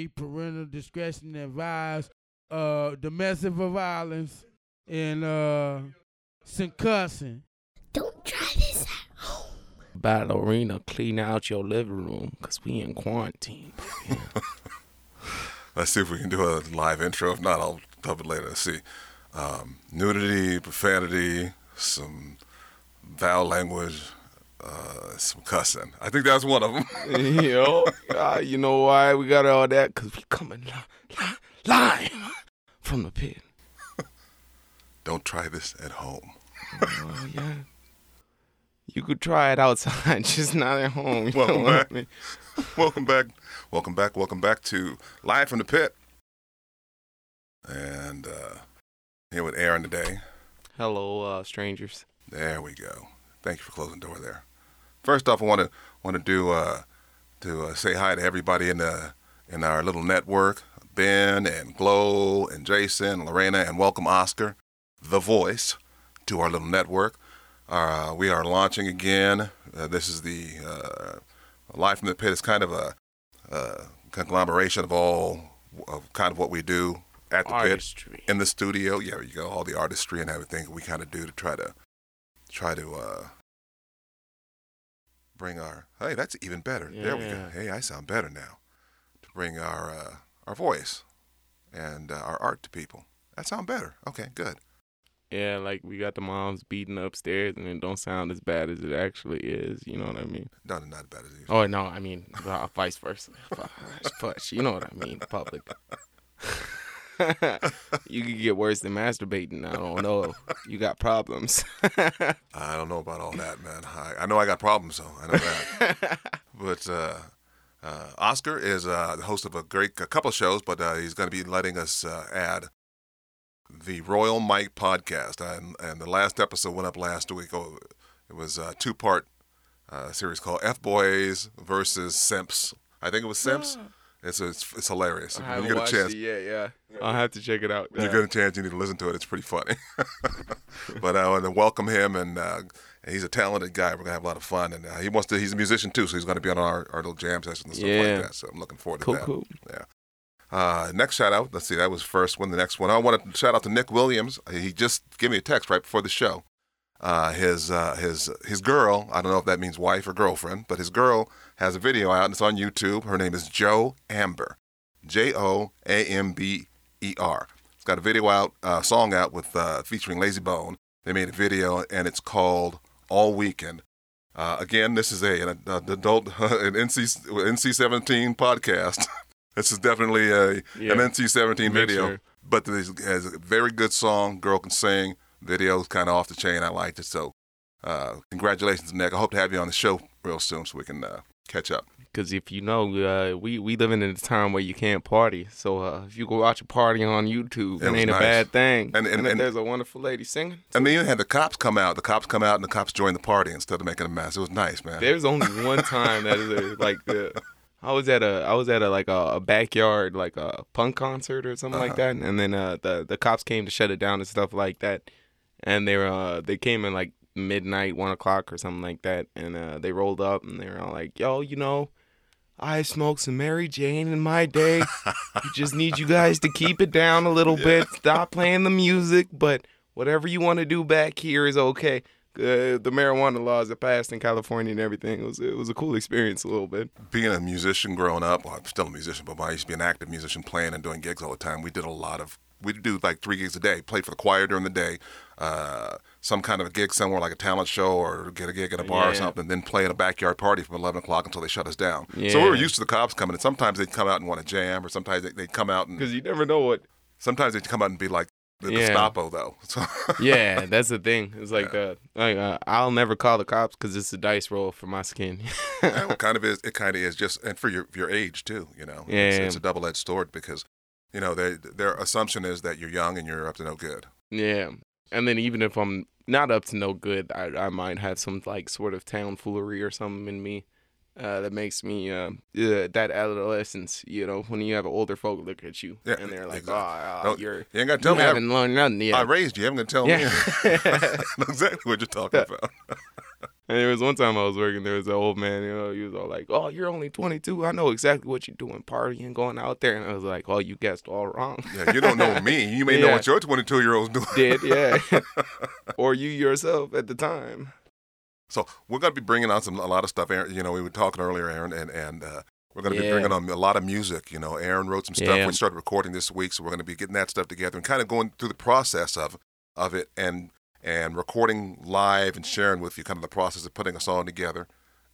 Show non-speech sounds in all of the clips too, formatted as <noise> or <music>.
nudity, parental discretion advised, uh, domestic violence, and uh, some cussing. Don't try this at home. Ballerina, clean out your living room because we in quarantine. <laughs> Let's see if we can do a live intro. If not, I'll dub it later. Let's see. Um, nudity, profanity, some foul language, uh, some cussing. I think that's one of them. <laughs> Yo, uh, you know why we got all that? Because we coming li- li- live from the pit. <laughs> Don't try this at home. Oh, yeah. You could try it outside, <laughs> just not at home. You Welcome know what I back. mean? welcome back. Welcome back. Welcome back to Live from the Pit. And uh, here with Aaron today. Hello, uh, strangers. There we go. Thank you for closing the door there. First off, I want to want to do uh, to uh, say hi to everybody in the in our little network, Ben and Glow and Jason, and Lorena, and welcome Oscar, the voice, to our little network. Uh, we are launching again. Uh, this is the uh, Live from the Pit. It's kind of a uh, conglomeration of all of kind of what we do at the pit in the studio. Yeah, you go. All the artistry and everything we kind of do to try to try to uh, bring our. Hey, that's even better. There we go. Hey, I sound better now. To bring our uh, our voice and uh, our art to people. That sound better. Okay, good. Yeah, like we got the moms beating upstairs, and it don't sound as bad as it actually is. You know what I mean? No, not as bad as. Oh no, I mean vice versa. <laughs> Push, you know what I mean? Public. <laughs> you could get worse than masturbating. I don't know. You got problems. <laughs> I don't know about all that, man. I, I know I got problems, though. I know that. <laughs> but uh, uh, Oscar is uh, the host of a great a couple of shows, but uh, he's going to be letting us uh, add the Royal Mike podcast. And, and the last episode went up last week. Oh, it was a two part uh, series called F Boys versus Simps. I think it was Simps. It's, it's it's hilarious. I you get a watched chance, it yet. Yeah, I'll have to check it out. when you get a chance, you need to listen to it. It's pretty funny. <laughs> but I want to welcome him, and uh, he's a talented guy. We're gonna have a lot of fun, and uh, he wants to. He's a musician too, so he's gonna be on our, our little jam sessions and stuff Yeah. like that. So I'm looking forward to Cool, that. cool. Yeah. Uh, next shout out. Let's see. That was first one. The next one. I want to shout out to Nick Williams. He just gave me a text right before the show. Uh, his uh, his his girl. I don't know if that means wife or girlfriend, but his girl has a video out and it's on YouTube. Her name is Joe Amber. J O A M B E R. It's got a video out, uh, song out with uh, featuring Layzie Bone. They made a video and it's called All Weekend. Uh, again, this is a an, an adult <laughs> an NC NC seventeen podcast. <laughs> this is definitely a Yeah. an NC seventeen video, sure. but this has a very good song. Girl can sing. Video's kind of off the chain. I liked it. So, uh, congratulations, Nick. I hope to have you on the show real soon so we can uh, catch up. Because if you know, uh, we we living in a time where you can't party. So uh, if you go watch a party on YouTube, It it, ain't nice. a bad thing. And- and- if and- there's a wonderful lady singing. And then you had the cops come out. The cops come out and the cops join the party instead of making a mess. It was nice, man. There's only one time that is <laughs> like uh, I was at a I was at a like a, a backyard like a punk concert or something like Uh-huh. that, and then uh, the the cops came to shut it down and stuff like that, and they were uh, they came in like midnight one o'clock or something like that, and uh, they rolled up and they were all like, "Yo, you know." I smoked some Mary Jane in my day. <laughs> we just need you guys to keep it down a little bit. Stop playing the music, but whatever you want to do back here is okay. Uh, the marijuana laws that passed in California and everything it was it was a cool experience a little bit. Being a musician growing up, well, I'm still a musician, but I used to be an active musician playing and doing gigs all the time. We did a lot of, we do like three gigs a day. Play for the choir during the day, uh, some kind of a gig somewhere like a talent show or get a gig at a bar or something, then play at a backyard party from 11 o'clock until they shut us down. So we were used to the cops coming. And sometimes they'd come out and want to jam, or sometimes they, they'd come out and Because you never know what. sometimes they'd come out and be like the Yeah. Gestapo though. <laughs> So Yeah, that's the thing. It's like uh, like uh, I'll never call the cops because it's a dice roll for my skin. Yeah, well, <laughs> kind of is. It kind of is just, and for your your age too. You know, it's, Yeah. it's a double edged sword because, you know, they, their assumption is that you're young and you're up to no good. yeah, and then even if I'm not up to no good, I I might have some like sort of town foolery or something in me. Uh, that makes me uh, uh, that adolescence, you know, when you have older folk look at you Yeah, and they're like, exactly. "Oh, No, you're You ain't got to you tell me. I, haven't learned nothing yet." I raised you. You haven't to tell Yeah. me. <laughs> Exactly what you're talking about. <laughs> And there was one time I was working. There was an old man. You know, he was all like, "Oh, you're only 22. I know exactly what you're doing, partying, going out there." And I was like, "Oh, you guessed all wrong." Yeah, you don't know me. You may know what your 22 year old's doing. Did yeah, <laughs> or you yourself at the time. So we're going to be bringing on some a lot of stuff. Aaron, you know, we were talking earlier, Aaron, and and uh, we're going to be bringing on a lot of music. You know, Aaron wrote some stuff. Yeah. We started recording this week, so we're going to be getting that stuff together and kind of going through the process of of it and and recording live and sharing with you kind of the process of putting a song together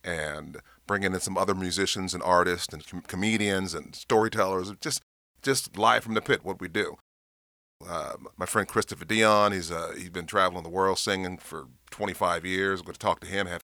and bringing in some other musicians and artists and com- comedians and storytellers, just just live from the pit what we do. Uh, my friend Christopher Dion, he's uh, he's been traveling the world singing for 25 years. We're going to talk to him. Have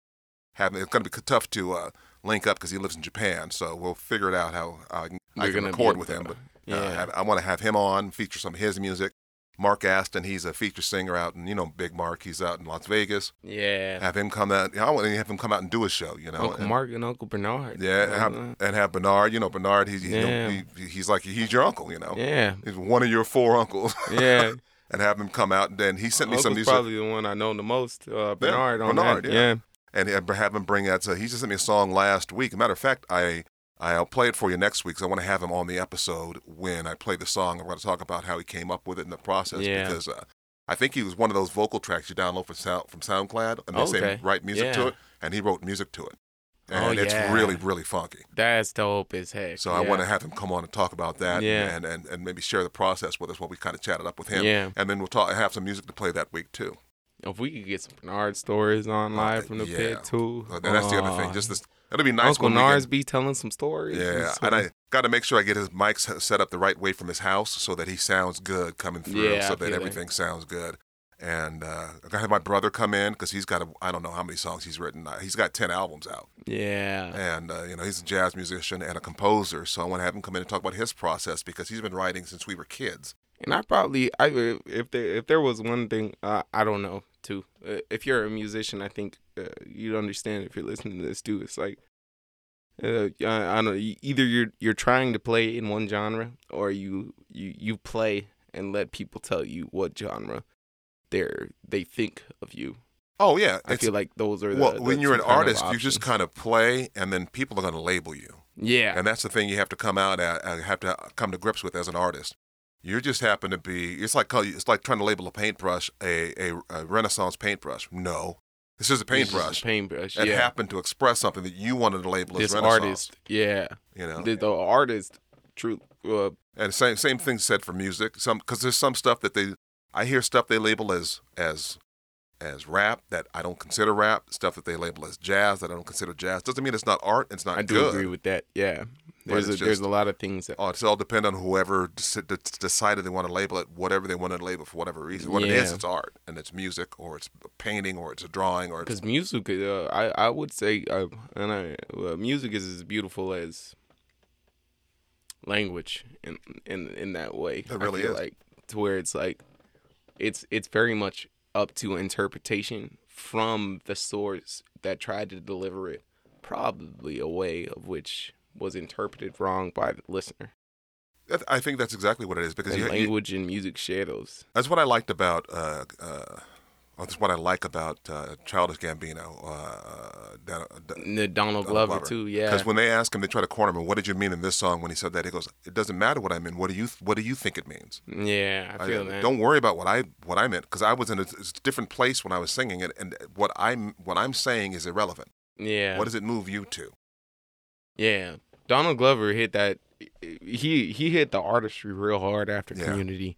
have it's going to be tough to uh, link up because he lives in Japan. So we'll figure it out how I can, I can record with him. But yeah. uh, have, I want to have him on, feature some of his music. Mark Aston, he's a feature singer out in you know Big Mark. He's out in Las Vegas. Yeah, Have him come out. I want to have him come out and do a show. You know, Uncle and- Mark and Uncle Bernard. yeah, and have, and have Bernard. You know, Bernard. He's Yeah. he, he's like he's your uncle. You know, yeah, he's one of your four uncles. <laughs> yeah. and have him come out. And then he sent me some Uncle's music. probably the one I know the most. Uh, Bernard on Bernard, that. yeah. Yeah. and have him bring that. So he just sent me a song last week. matter of fact, I I'll play it for you next week. 'cause I want to have him on the episode when I play the song. I'm going to talk about how he came up with it in the process Yeah. because uh, I think he was one of those vocal tracks you download from Sound from SoundCloud and they say write music to it, and he wrote music to it, and Oh, it's yeah. really really funky. That's dope as heck. So I want to have him come on and talk about that, Yeah. and, and and maybe share the process with us while we kind of chatted up with him, Yeah. and then we'll talk have some music to play that week too. If we could get some Bernard stories on live from the Uh, yeah. pit too. Uh, that's the other thing. uh, Just this, it'll be nice Uncle Nars be telling some stories. Yeah, and I got to make sure I get his mics set up the right way from his house so that he sounds good coming through, Yeah, so that. everything sounds good. And uh, I got to have my brother come in because he's got a, I don't know how many songs he's written. Uh, He's got ten albums out, yeah. and uh, you know he's a jazz musician and a composer. So I want to have him come in and talk about his process because he's been writing since we were kids. And I probably, I if there if there was one thing, uh, I don't know too. Uh, if you're a musician, I think uh, you'd understand if you're listening to this too. It's like, uh, I, I don't know. Either you're you're trying to play in one genre, or you you you play and let people tell you what genre they're they think of you. Oh yeah, I feel like those are the, well the when you're an two kind of artist, you just kind of play, and then people are going to label you. yeah And that's the thing you have to come out at, uh, have to come to grips with as an artist. You just happen to be. It's like it's like trying to label a paintbrush a, a, a Renaissance paintbrush. No, this is a It's just a paintbrush. paintbrush. It yeah. happened to express something that you wanted to label This as Renaissance. artist, yeah, you know, the, the artist, true. Uh, and same same thing said for music. Some because there's some stuff that they. I hear stuff they label as as as rap that I don't consider rap. Stuff that they label as jazz that I don't consider jazz. Doesn't mean it's not art. It's not I do good. agree with that. Yeah, there's a, it's there's a lot of things that Oh, it's all depend on whoever dec- dec- decided they want to label it, whatever they want to label for whatever reason. What it is, Yeah. it's art, and it's music, or it's a painting, or it's a drawing, or because music. Uh, I I would say, uh, and I uh, music is as beautiful as language in in in that way. It really is. Like to where it's like, it's it's very much up to interpretation from the source that tried to deliver it, probably a way of which was interpreted wrong by the listener. I think that's exactly what it is because you, you, language and music share those. that's what I liked about. Uh, uh, that's what I like about uh, Childish Gambino, uh, Dan- Dan- The Donald Glover, too, yeah. Because when they ask him, they try to corner him. What did you mean in this song when he said that? He goes, "It doesn't matter what I mean. What do you What do you think it means? Yeah, I feel that. Don't worry about what I what I meant because I was in a, a different place when I was singing it, and what I'm what I'm saying is irrelevant. Yeah. What does it move you to? Yeah. Donald Glover hit that he he hit the artistry real hard after Yeah. community.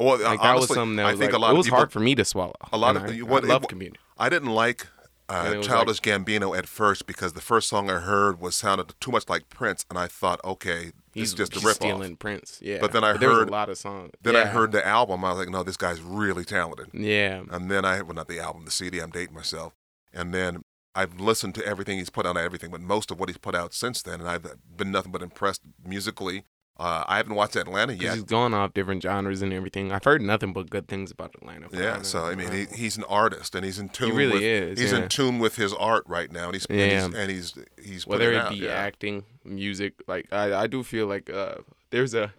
Well, Like that was something that I think like, a lot it was people, hard for me to swallow. a lot of- I, what- I love community. I didn't like uh, was Childish Gambino at first because the first song I heard was sounded too much like Prince, and I thought, okay, He's just a rip stealing Prince. Yeah. But then I was heard- a lot of songs. Then I heard the album, I was like, no, this guy's really talented. Yeah. And then I well, not the album, the CD. I'm dating myself. And then I've listened to everything he's put out, everything, but most of what he's put out since then, and I've been nothing but impressed musically. Uh, I haven't watched Atlanta yet. He's gone off different genres and everything. I've heard nothing but good things about Atlanta. Yeah, so I mean, he, he's an artist, and he's in tune. He really with, is, He's yeah. in tune with his art right now, and he's Yeah. and he's and he's, he's whether it out, be yeah. acting, music, like I, I do feel like uh, there's a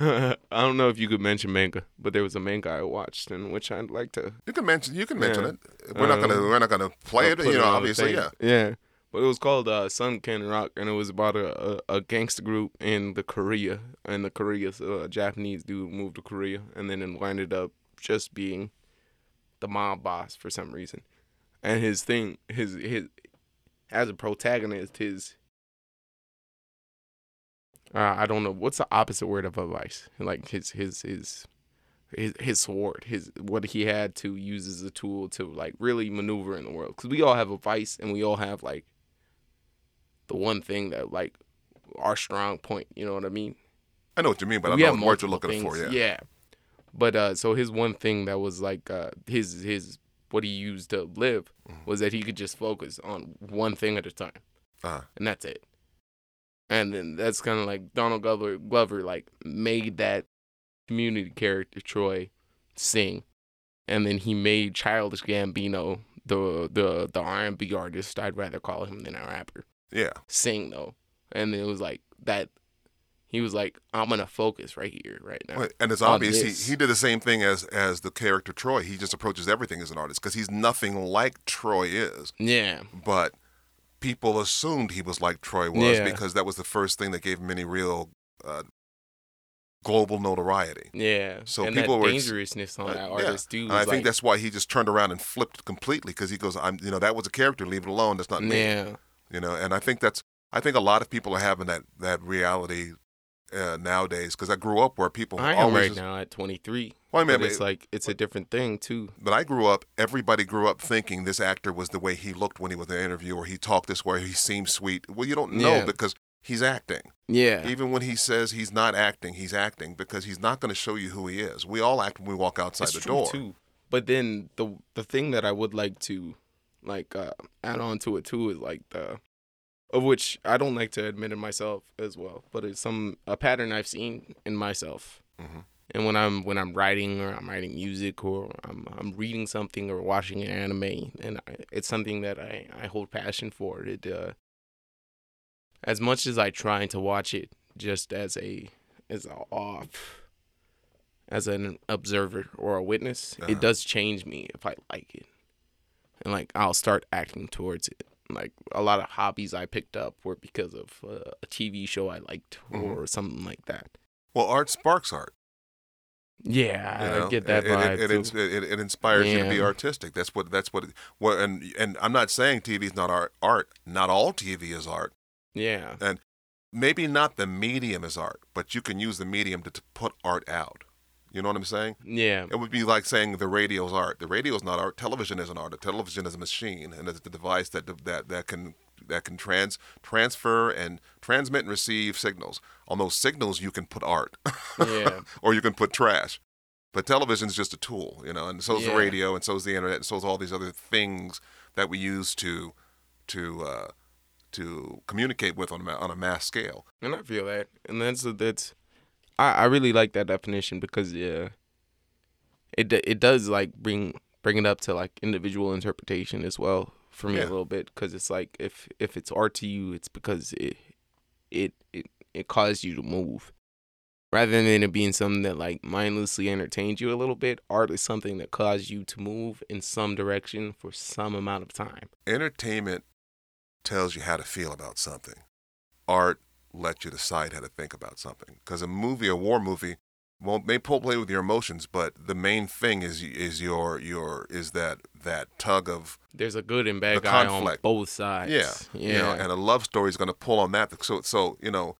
<laughs> I don't know if you could mention manga, but there was a manga I watched in which I'd like to. You can mention. You can mention Yeah. it. We're not gonna. Um, We're not gonna play it. You know, obviously, yeah. Yeah. But it was called uh, Sun Ken Rock, and it was about a, a, a gangster group in the Korea, and the Korea, so a Japanese dude moved to Korea, and then it ended up just being the mob boss for some reason, and his thing, his his, as a protagonist, his. Uh, I don't know what's the opposite word of advice. Like his his his his his sword, his what he had to use as a tool to like really maneuver in the world. Because we all have a vice, and we all have like the one thing that like our strong point. You know what I mean? I know what you mean, but I we have know what you're looking for. things, Yeah. But uh, so his one thing that was like uh, his his what he used to live Mm-hmm. was that he could just focus on one thing at a time, Uh, and that's it. And then that's kind of like Donald Glover Glover like made that community character Troy sing, and then he made Childish Gambino the the the R&B artist. I'd rather call him than a rapper yeah. sing though, and it was like that. He was like, "I'm gonna focus right here, right now." And it's obvious he, he did the same thing as as the character Troy. He just approaches everything as an artist because he's nothing like Troy is. Yeah, But people assumed he was like Troy was Yeah. because that was the first thing that gave him any real uh, global notoriety. yeah. So and people were dangerousness on Uh, that artist. And was I think like, that's why he just turned around and flipped completely because he goes, "I'm, you know, that was a character. Leave it alone. That's not me." yeah, You know, and I think that's, I think a lot of people are having that that reality uh, nowadays because I grew up where people I am always right just- now at 23. Well, I mean, but it's like it's a different thing too. But I grew up, everybody grew up thinking this actor was the way he looked when he was in an interview or he talked this way, he seemed sweet. Well, you don't know Yeah. because he's acting. Yeah, Even when he says he's not acting, he's acting because he's not going to show you who he is. We all act when we walk outside it's the true door. too. But then the the thing that I would like to like uh, add on to it too is like the of which I don't like to admit in myself as well, but it's some a pattern I've seen in myself. Mhm. And when I'm when I'm writing or I'm writing music or I'm I'm reading something or watching an anime, and I, it's something that I I hold passion for. It uh, as much as I try to watch it just as a as a off as an observer or a witness, Uh-huh. it does change me if I like it, and like I'll start acting towards it. Like a lot of hobbies I picked up were because of uh, a TV show I liked Mhm. or something like that. Well, art sparks art. Yeah, you know? I get that it, vibe It, it, it, it inspires you to be artistic. That's what. That's what. Well, and and I'm not saying TV is not art. Art. Not all TV is art. yeah, And Maybe not the medium is art, but you can use the medium to, to put art out. You know what I'm saying? yeah, It would be like saying the radio's art. The radio is not art. Television isn't art. The television is a machine, and it's the device that that that can that can trans transfer and transmit and receive signals. On those signals, you can put art, yeah, <laughs> or you can put trash. But television's just a tool, you know, and so is the radio, and so is the internet, and so is all these other things that we use to to uh, to communicate with on a, on a mass scale. and I feel that, and that's that's. I I really like that definition because yeah, it it does like bring bring it up to like individual interpretation as well for me Yeah. a little bit because it's like if if it's art to you, it's because it it it it caused you to move. Rather than it being something that like mindlessly entertained you a little bit, art is something that caused you to move in some direction for some amount of time. Entertainment tells you how to feel about something. Art lets you decide how to think about something. Because a movie, a war movie, won't may pull play with your emotions, but the main thing is is your your is that that tug of There's a good and bad guy conflict. on both sides. yeah, yeah, you know, and a love story is going to pull on that. So so you know,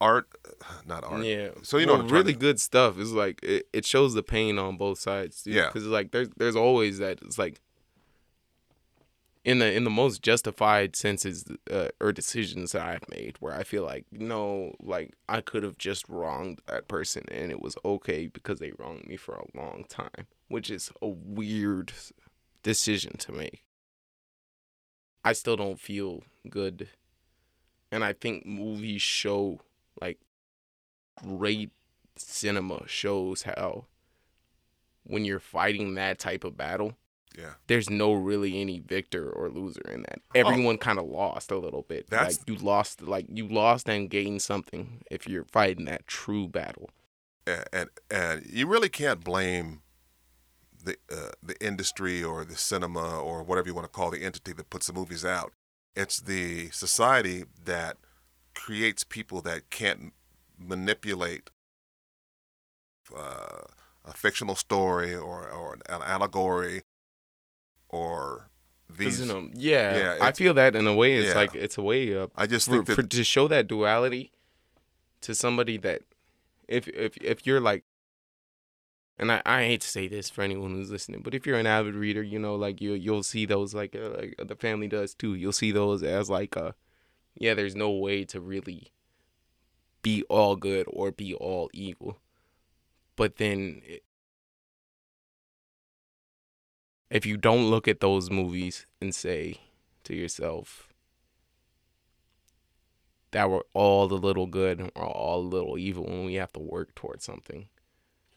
art, <sighs> not art. Yeah. So you know Well, what really to- good stuff. It's like it, it shows the pain on both sides. Yeah. Because like there's there's always that. It's like in the in the most justified senses uh, or decisions that I've made, where I feel like no, like I could have just wronged that person and it was okay because they wronged me for a long time, which is a weird decision to make. I still don't feel good. And I think movies show like great cinema shows how when you're fighting that type of battle, Yeah, there's no really any victor or loser in that. Everyone kind of lost a little bit. That's- like you lost like you lost and gained something if you're fighting that true battle. and and, and you really can't blame the uh, the industry or the cinema or whatever you want to call the entity that puts the movies out. It's the society that creates people that can't manipulate uh, a fictional story or, or an allegory or these. you know, yeah, Yeah, I feel that in a way. It's yeah. like it's a way up I just for, think that for to show that duality to somebody that if if if you're like and I, I hate to say this for anyone who's listening, but if you're an avid reader, you know, like you you'll see those like uh, like the family does too. You'll see those as like uh yeah, there's no way to really be all good or be all evil. But then it, if you don't look at those movies and say to yourself that we're all the little good and we're all a little evil when we have to work towards something,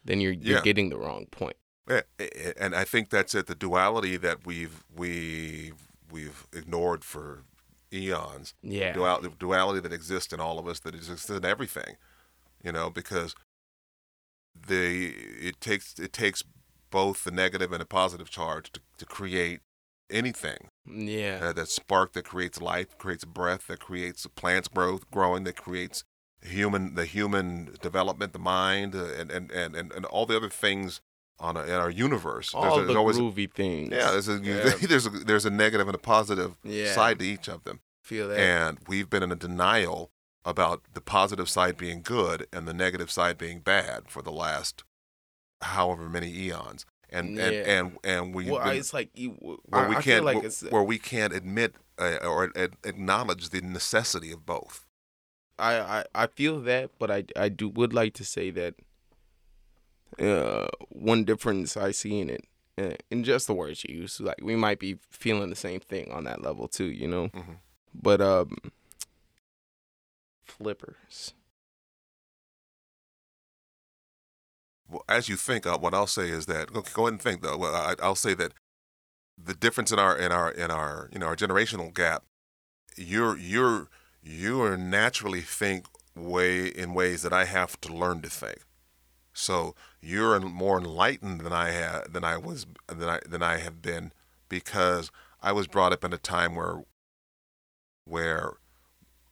then you're you're Yeah. getting the wrong point. Yeah, a- a- and I think that's it. The duality that we've we we've ignored for eons. Yeah. Dual, the duality that exists in all of us, that exists in everything. You know, because the it takes it takes both the negative and the positive charge to, to create anything. Yeah. Uh, that spark that creates life, creates breath, that creates plants growth, growing, that creates human the human development, the mind, uh, and, and, and, and, all the other things on a, in our universe. all a- the always groovy things. yeah, there's a, Yeah. <laughs> there's a there's a negative and a positive Yeah. side to each of them, feel that. and we've been in a denial about the positive side being good and the negative side being bad for the last however many eons, and Yeah. and and and we've well, it's like you, where I, we can't like where, it's where we can't admit uh, or uh, acknowledge the necessity of both. I, I I feel that, but I I do would like to say that uh one difference I see in it uh, in just the words you use, like we might be feeling the same thing on that level too, you know. Mhm. But um, flippers. As you think, uh, what I'll say is that go, ahead and think though. Well, I, I'll say that the difference in our in our in our you know our generational gap, you're you're you are naturally think way in ways that I have to learn to think. So you're more enlightened than I have than I was than I than I have been because I was brought up in a time where where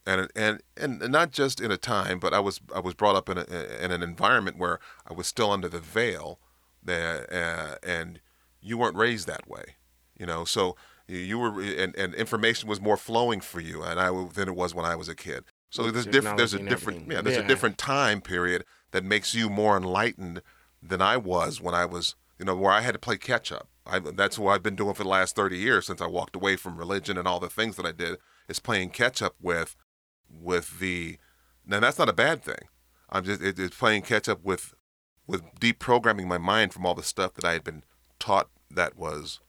and and and not just in a time, but I was I was brought up in a, in an environment where I was still under the veil, that uh, and you weren't raised that way, you know. So you- were and, and information was more flowing for you, and I than it was when I was a kid. So there's different there's a different yeah there's Yeah. a different time period that makes you more enlightened than I was when I was you know where I had to play catch up. I, that's what I've been doing for the last 30 years since I walked away from religion and all the things that I did is playing catch up with with the now that's not a bad thing. I'm just it, it's playing catch up with with deprogramming my mind from all the stuff that I had been taught that was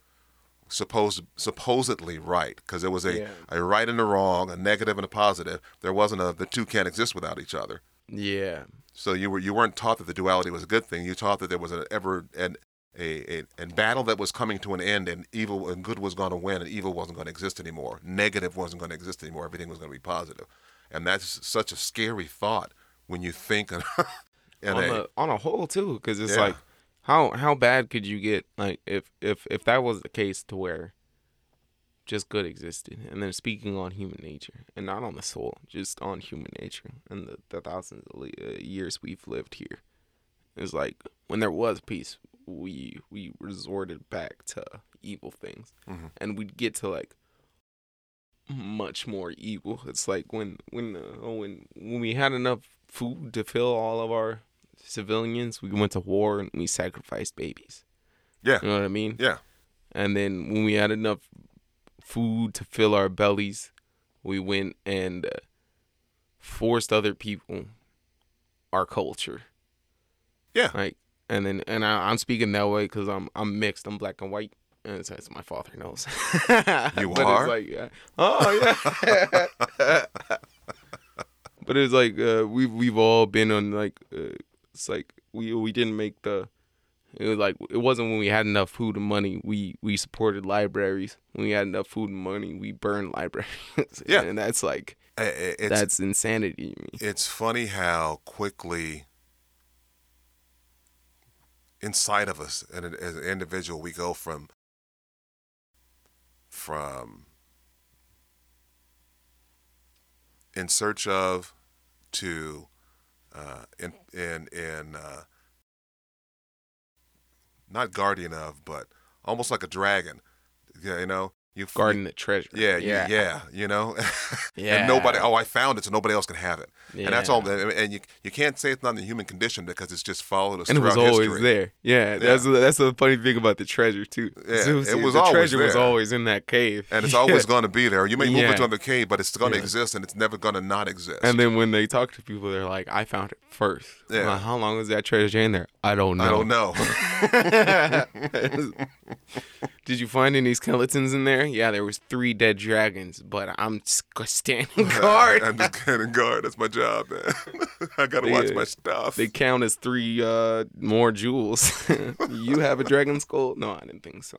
supposed supposedly right because there was a, Yeah. a right and a wrong, a negative and a positive. There wasn't a the two can't exist without each other. Yeah. So you were you weren't taught that the duality was a good thing. You taught that there was an ever an a, a, a battle that was coming to an end and evil and good was going to win and evil wasn't going to exist anymore. Negative wasn't going to exist anymore. Everything was going to be positive. And that's such a scary thought when you think <laughs> on a, on a whole too, because it's Yeah. like how how bad could you get like if if if that was the case to where just good existed and then speaking on human nature and not on the soul just on human nature and the, the thousands of uh, years we've lived here it's like when there was peace we we resorted back to evil things Mhm. and we'd get to like much more evil it's like when when uh, when when we had enough food to fill all of our civilians we went to war and we sacrificed babies yeah you know what i mean yeah and then when we had enough food to fill our bellies, we went and uh, forced other people our culture. Yeah. Like, and then and I, I'm speaking that way because I'm I'm mixed. I'm black and white. It's, as my father knows. You <laughs> but are? Like, yeah. Oh yeah. <laughs> but it's like uh, we've we've all been on like uh, it's like we we didn't make the it was like it wasn't when we had enough food and money we we supported libraries. When we had enough food and money, we burned libraries. Yeah. and that's like it's that's insanity to me. it's funny how quickly inside of us, and as an individual, we go from from in search of to uh, in in in uh, not guardian of, but almost like a dragon. Yeah, you know, you Guarding the treasure. Yeah, yeah, yeah, yeah. You know, <laughs> Yeah. and nobody. Oh, I found it, so nobody else can have it. Yeah. And that's all. And you you can't say it's not the human condition because it's just followed us And it was always history. there. Yeah, that's that's the funny thing about the treasure too. Yeah, So it was the always treasure was always in that cave, and it's <laughs> always going to be there. You may move Yeah. it to another cave, but it's going to Yeah. exist, and it's never going to not exist. And then when they talk to people, they're like, "I found it first. Yeah. Well, how long was that treasure in there? I don't know. I don't know. <laughs> Did you find any skeletons in there? Yeah, there was three dead dragons, but I'm standing <laughs> guard. I'm just standing guard. That's my job, man. <laughs> I got to watch my stuff. They count as three uh, more jewels. <laughs> you have a dragon skull? No, I didn't think so.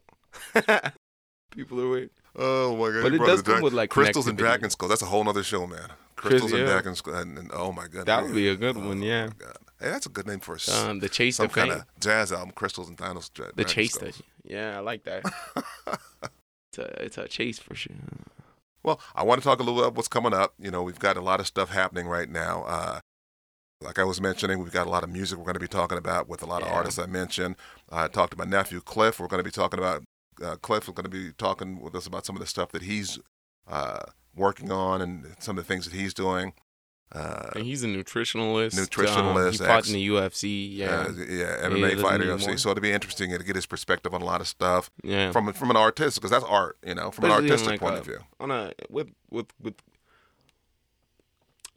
People are weird. oh my god! But it does come with, like, crystals and dragon skulls. That's a whole other show, man. Crystals and dragon skulls. And, and- oh my god, That would be a good one, yeah. Hey, that's a good name for a Um, the chase some kind of jazz album. Crystals and Dinos. Dra- The chase Yeah, I like that. It's a it's a chase for sure. Well, I want to talk a little bit about what's coming up. You know, we've got a lot of stuff happening right now. Uh, like I was mentioning, we've got a lot of music we're going to be talking about with a lot of artists I mentioned. I talked to my nephew Cliff. We're going to be talking about uh, Cliff is going to be talking with us about some of the stuff that he's uh, working on and some of the things that he's doing. Uh, And he's a nutritionalist. Nutritionalist, Um, he fought ex- in the UFC. Yeah, uh, yeah, MMA doesn't fighter, UFC. more. So it'd be interesting to get his perspective on a lot of stuff yeah. from from an artist because that's art, you know, from an Especially artistic like, point a- of view. on a with with with.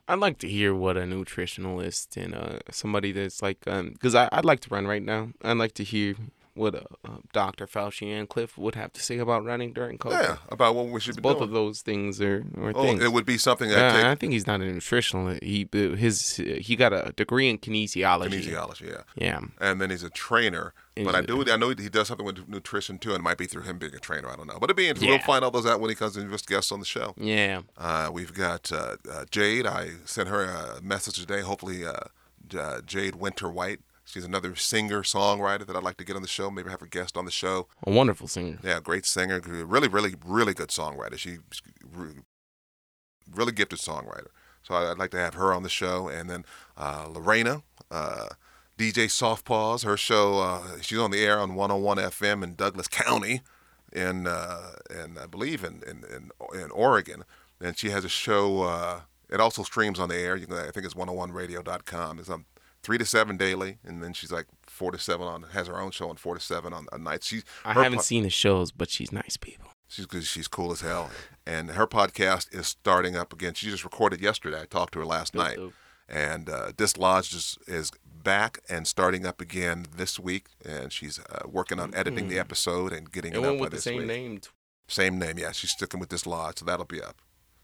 I'd like to hear what a nutritionalist and uh somebody that's like um because I I'd like to run right now. I'd like to hear what uh, uh, Dr. Fauci and Cliff would have to say about running during COVID. Yeah, about what we should be Both doing. of those things are, are oh, things. it would be something that Yeah, take I think he's not a nutritionalist. He his he got a degree in kinesiology. kinesiology, yeah. Yeah, and then he's a trainer. And but I do, I know he does something with nutrition too, and it might be through him being a trainer. I don't know, but it'd be interesting. We'll find all those out when he comes in just guests on the show. yeah. Uh, we've got uh, uh, Jade. I sent her a message today. Hopefully, uh, uh, Jade Winter White. She's another singer songwriter that I'd like to get on the show. Maybe have her guest on the show. A wonderful singer. Yeah, great singer. Really, really, really good songwriter. She really gifted songwriter. So I'd like to have her on the show, and then uh, Lorena, uh, DJ Soft Paws. Her show, uh, she's on the air on 101 FM in Douglas County, in uh, and I believe in, in in in Oregon. And she has a show. Uh, it also streams on the air. You can, I think it's 101radio.com. It's on three to seven daily, and then she's like four to seven on. Has her own show on four to seven on, on nights. She I haven't po- seen the shows, but she's nice people. She's. She's cool as hell. And her podcast is starting up again. She just recorded yesterday. I talked to her last Dope, night. dope. And uh, Dislodged is, is back and starting up again this week. And she's uh, working on editing the episode and getting It it, up by with the same week. name. Same name, yeah. She's sticking with this Dislodged, so that'll be up.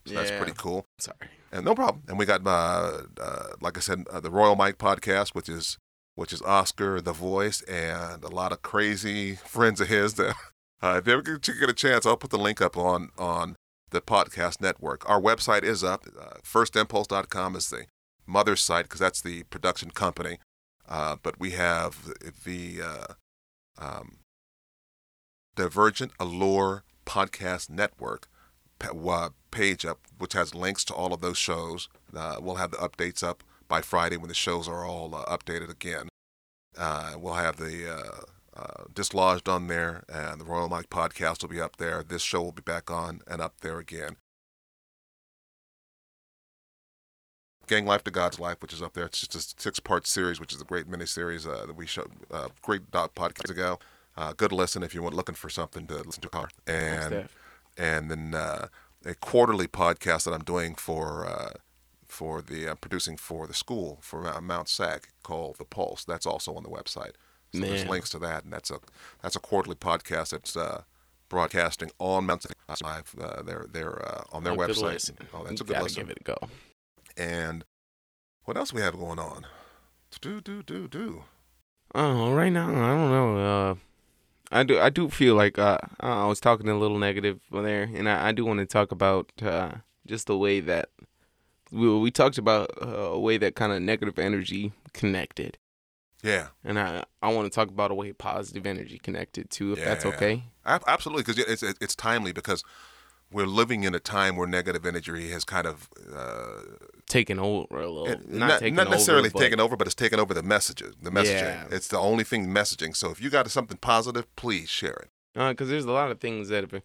So that's pretty cool. Sorry. And no problem. And we got, uh, uh, like I said, uh, the Royal Mike podcast, which is which is Oscar, the voice, and a lot of crazy friends of his. That <laughs> uh, if you ever get get a chance, I'll put the link up on on the podcast network. Our website is up. Uh, FirstImpulse.com is the mother site because that's the production company. Uh, but we have the uh, um, Divergent Allure Podcast Network page up, which has links to all of those shows. Uh, we'll have the updates up by Friday when the shows are all uh, updated again. Uh, we'll have the uh, uh, Dislodged on there, and the Royal Mike podcast will be up there. This show will be back on and up there again. Gang Life to God's Life, which is up there. It's just a six-part series, which is a great miniseries uh, that we showed uh, great dot podcast ago. Uh, good listen if you want looking for something to listen to. Car. And. And then uh, a quarterly podcast that I'm doing for uh, for the uh, producing for the school for Mount Sac called The Pulse. That's also on the website. So there's links to that, and that's a that's a quarterly podcast that's uh, broadcasting on Mount Sac Live. Uh, they're they're uh, on their good website. Oh, that's you a good gotta listen. give it a go. And what else we have going on? Do do do do. Oh, right now I don't know. Uh, I do I do feel like uh, I was talking a little negative there, and I, I do want to talk about uh, just the way that we we talked about uh, a way that kind of negative energy connected, Yeah, and I I want to talk about a way positive energy connected too, if that's okay. Absolutely, because it's it's it's timely because we're living in a time where negative energy has kind of uh, Taking over a little, it- not, taking necessarily over, but taken over, but it's taken over the messages, the messaging. Yeah. It's the only thing messaging. So if you got something positive, please share it. because there's a lot of things that have been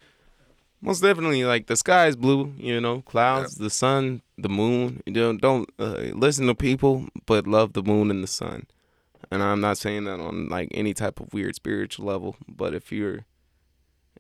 most definitely like the sky is blue, you know, clouds, the sun, the moon. You don't don't uh, listen to people, but love the moon and the sun. And I'm not saying that on like any type of weird spiritual level, but if you're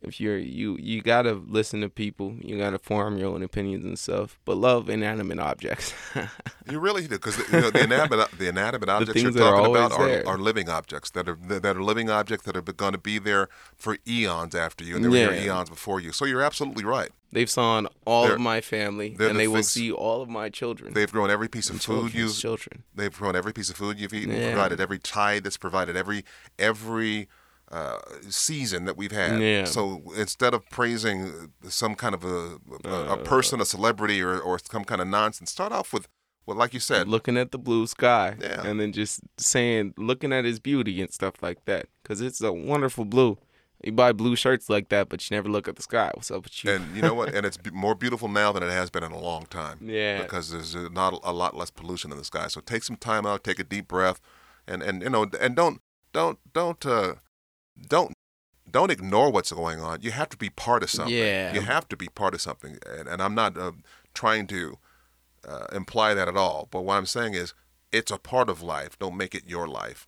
if you're you you gotta listen to people, you gotta form your own opinions and stuff, but love inanimate objects. <laughs> You really do, because you know, the inanimate the inanimate objects you're things that are talking about are, are living objects that are that are living objects that are going to be there for eons after you, and they were here eons before you. So you're absolutely right. They've seen all They're- of my family, and the they will see all of my children. They've grown every piece of food you've children. They've grown every piece of food you've eaten, Yeah. provided every tide that's provided every every uh, season that we've had. Yeah. So instead of praising some kind of a a, Uh. a person, a celebrity, or, or some kind of nonsense, start off with, well, like you said, looking at the blue sky Yeah. and then just saying looking at his beauty and stuff like that because it's a wonderful blue you buy blue shirts like that but you never look at the sky what's up with you and you know what? <laughs> And it's b- more beautiful now than it has been in a long time. Yeah. Because there's uh, not a lot less pollution in the sky. So take some time out, take a deep breath, and and you know, and don't don't don't uh, don't don't ignore what's going on. You have to be part of something. Yeah. You have to be part of something. And, and I'm not uh, trying to uh, imply that at all. But what I'm saying is, it's a part of life. Don't make it your life.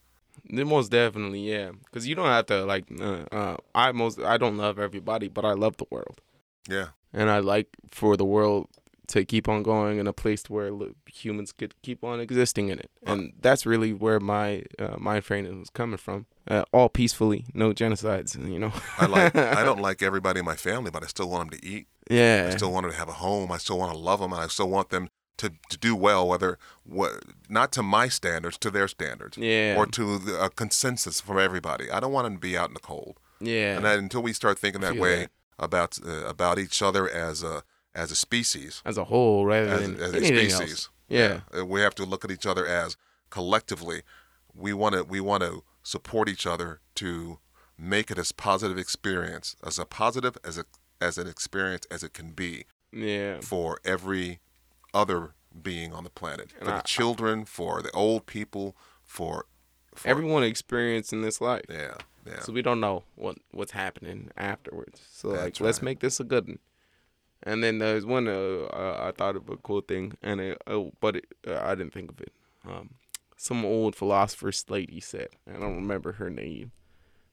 Most definitely yeah because you don't have to like uh, uh, i most i don't love everybody but i love the world Yeah. and i like for the world to keep on going in a place where humans could keep on existing in it and that's really where my uh, mind frame was coming from uh, all peacefully no genocides <laughs> you know I like. I <laughs> don't like everybody in my family, but I still want them to eat. yeah I still want them to have a home. I still want to love them, and I still want them to, to do well, whether what not to my standards, to their standards, Yeah. or to the, a consensus from everybody. I don't want them to be out in the cold. yeah And until we start thinking that way that. about uh, about each other as a as a species, as a whole rather as, than as a species, else. Yeah. uh, we have to look at each other as collectively. We want to we want to support each other to make it as positive experience as a positive as a as an experience as it can be Yeah. for every other being on the planet for And the I- children for the old people for, for Everyone experiencing this life. yeah yeah So we don't know what what's happening afterwards. So like That's let's make this a good one. And then there's one uh, I thought of a cool thing, and it, uh, but it, uh, I didn't think of it. Um, some old philosopher's lady said, I don't remember her name,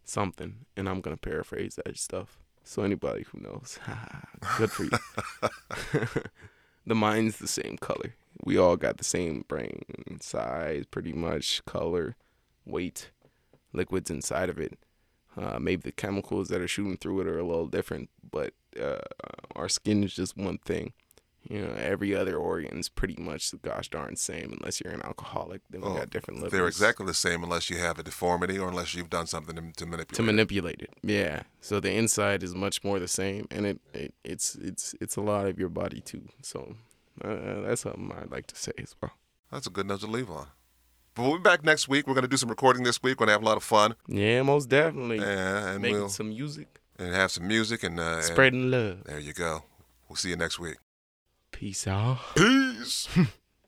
something, and I'm gonna paraphrase that stuff. So anybody who knows, <laughs> good for you. <laughs> the mind's the same color. We all got the same brain size, pretty much color, weight, liquids inside of it. Uh, maybe the chemicals that are shooting through it are a little different, but uh, our skin is just one thing. You know, every other organ's pretty much the gosh darn same, unless you're an alcoholic. Then we Oh, got different livers they're exactly the same unless you have a deformity or unless you've done something to, to manipulate to it. manipulate it. Yeah. So the inside is much more the same, and it, it it's it's it's a lot of your body too. So uh, that's something I'd like to say as well. that's a good note to leave on but we'll be back next week we're going to do some recording this week we're going to have a lot of fun Yeah, most definitely. Yeah, and Making we'll some music, and have some music and, uh, and spreading love. there you go we'll see you next week Peace out. peace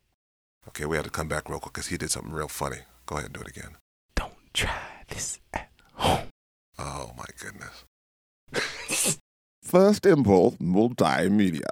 <laughs> okay we had to come back real quick because he did something real funny go ahead and do it again Don't try this at home. oh my goodness <laughs> First Impulse Multimedia.